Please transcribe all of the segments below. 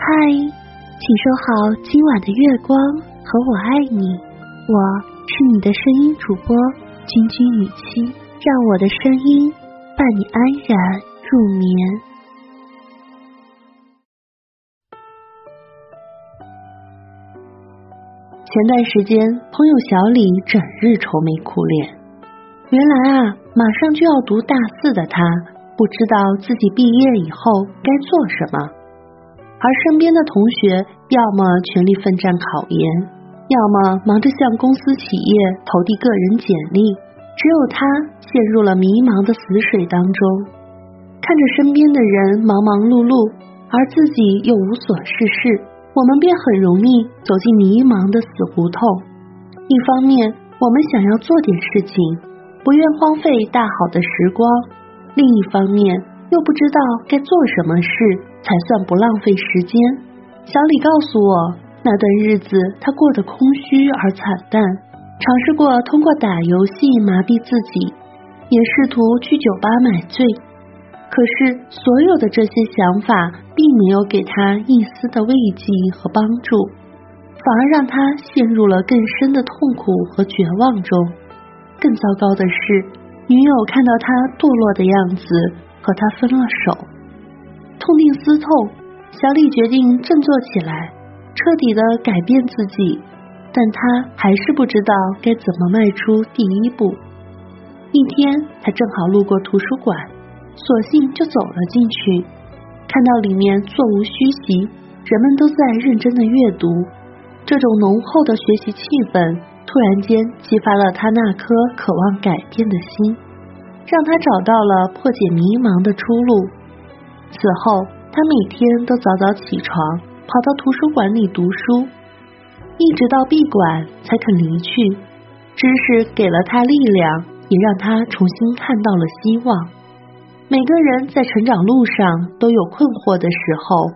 嗨，请收好今晚的月光和我爱你，我是你的声音主播君君雨期，让我的声音伴你安然入眠。前段时间，朋友小李整日愁眉苦脸。原来啊，马上就要读大四的他，不知道自己毕业以后该做什么。而身边的同学，要么全力奋战考研，要么忙着向公司企业投递个人简历，只有他陷入了迷茫的死水当中。看着身边的人忙忙碌碌，而自己又无所事事，我们便很容易走进迷茫的死胡同。一方面，我们想要做点事情，不愿荒废大好的时光；另一方面，又不知道该做什么事才算不浪费时间。小李告诉我，那段日子他过得空虚而惨淡，尝试过通过打游戏麻痹自己，也试图去酒吧买醉。可是，所有的这些想法并没有给他一丝的慰藉和帮助，反而让他陷入了更深的痛苦和绝望中。更糟糕的是，女友看到他堕落的样子。和他分了手，痛定思痛，小李决定振作起来，彻底的改变自己。但他还是不知道该怎么迈出第一步。一天，他正好路过图书馆，索性就走了进去。看到里面座无虚席，人们都在认真的阅读，这种浓厚的学习气氛，突然间激发了他那颗渴望改变的心。让他找到了破解迷茫的出路。此后，他每天都早早起床，跑到图书馆里读书，一直到闭馆才肯离去。知识给了他力量，也让他重新看到了希望。每个人在成长路上都有困惑的时候，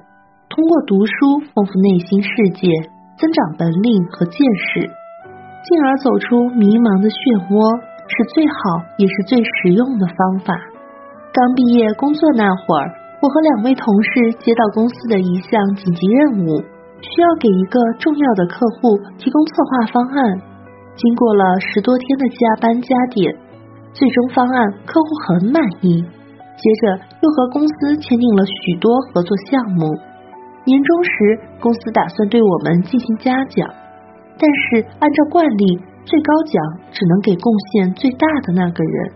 通过读书丰富内心世界，增长本领和见识，进而走出迷茫的漩涡。是最好也是最实用的方法。刚毕业工作那会儿，我和两位同事接到公司的一项紧急任务，需要给一个重要的客户提供策划方案。经过了十多天的加班加点，最终方案客户很满意。接着又和公司签订了许多合作项目。年终时，公司打算对我们进行嘉奖，但是按照惯例。最高奖只能给贡献最大的那个人。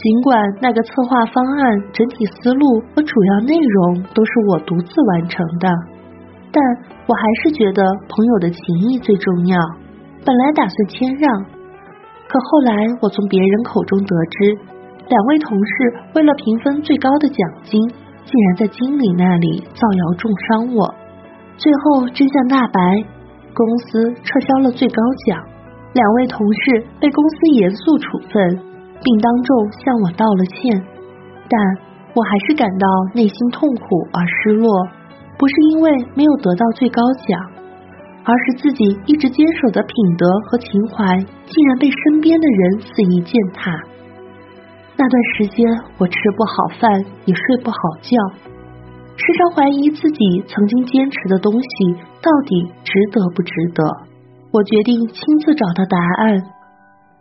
尽管那个策划方案整体思路和主要内容都是我独自完成的，但我还是觉得朋友的情谊最重要。本来打算谦让，可后来我从别人口中得知，两位同事为了评分最高的奖金，竟然在经理那里造谣重伤我。最后真相大白，公司撤销了最高奖。两位同事被公司严肃处分，并当众向我道了歉，但我还是感到内心痛苦而失落。不是因为没有得到最高奖，而是自己一直坚守的品德和情怀，竟然被身边的人肆意践踏。那段时间，我吃不好饭，也睡不好觉，时常怀疑自己曾经坚持的东西到底值得不值得。我决定亲自找到答案，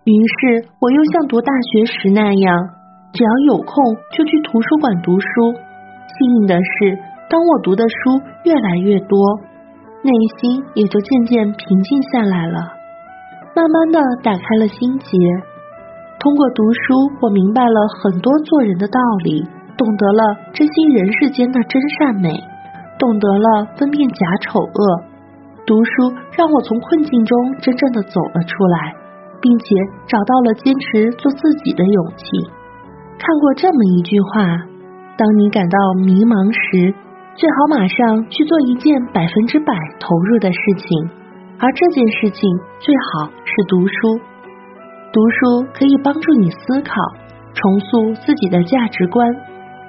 于是我又像读大学时那样，只要有空就去图书馆读书。幸运的是，当我读的书越来越多，内心也就渐渐平静下来了，慢慢的打开了心结。通过读书，我明白了很多做人的道理，懂得了珍惜人世间的真善美，懂得了分辨假丑恶。读书让我从困境中真正的走了出来，并且找到了坚持做自己的勇气。看过这么一句话：当你感到迷茫时，最好马上去做一件百分之百投入的事情，而这件事情最好是读书。读书可以帮助你思考，重塑自己的价值观，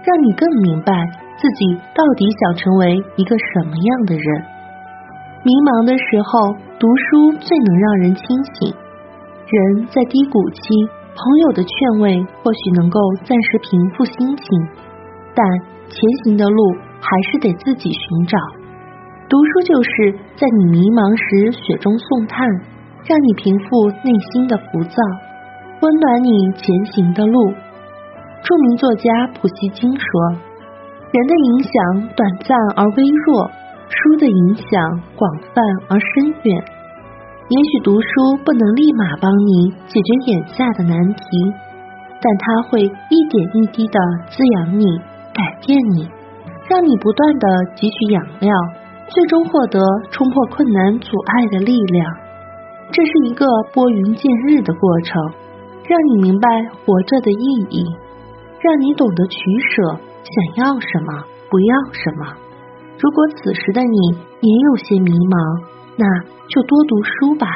让你更明白自己到底想成为一个什么样的人。迷茫的时候，读书最能让人清醒。人在低谷期，朋友的劝慰或许能够暂时平复心情，但前行的路还是得自己寻找。读书就是在你迷茫时雪中送炭，让你平复内心的浮躁，温暖你前行的路。著名作家普希金说：“人的影响短暂而微弱，书的影响广泛而深远。也许读书不能立马帮你解决眼下的难题，但它会一点一滴的滋养你，改变你，让你不断的汲取养料。”最终获得冲破困难阻碍的力量，这是一个拨云见日的过程，让你明白活着的意义，让你懂得取舍，想要什么，不要什么。如果此时的你也有些迷茫，那就多读书吧。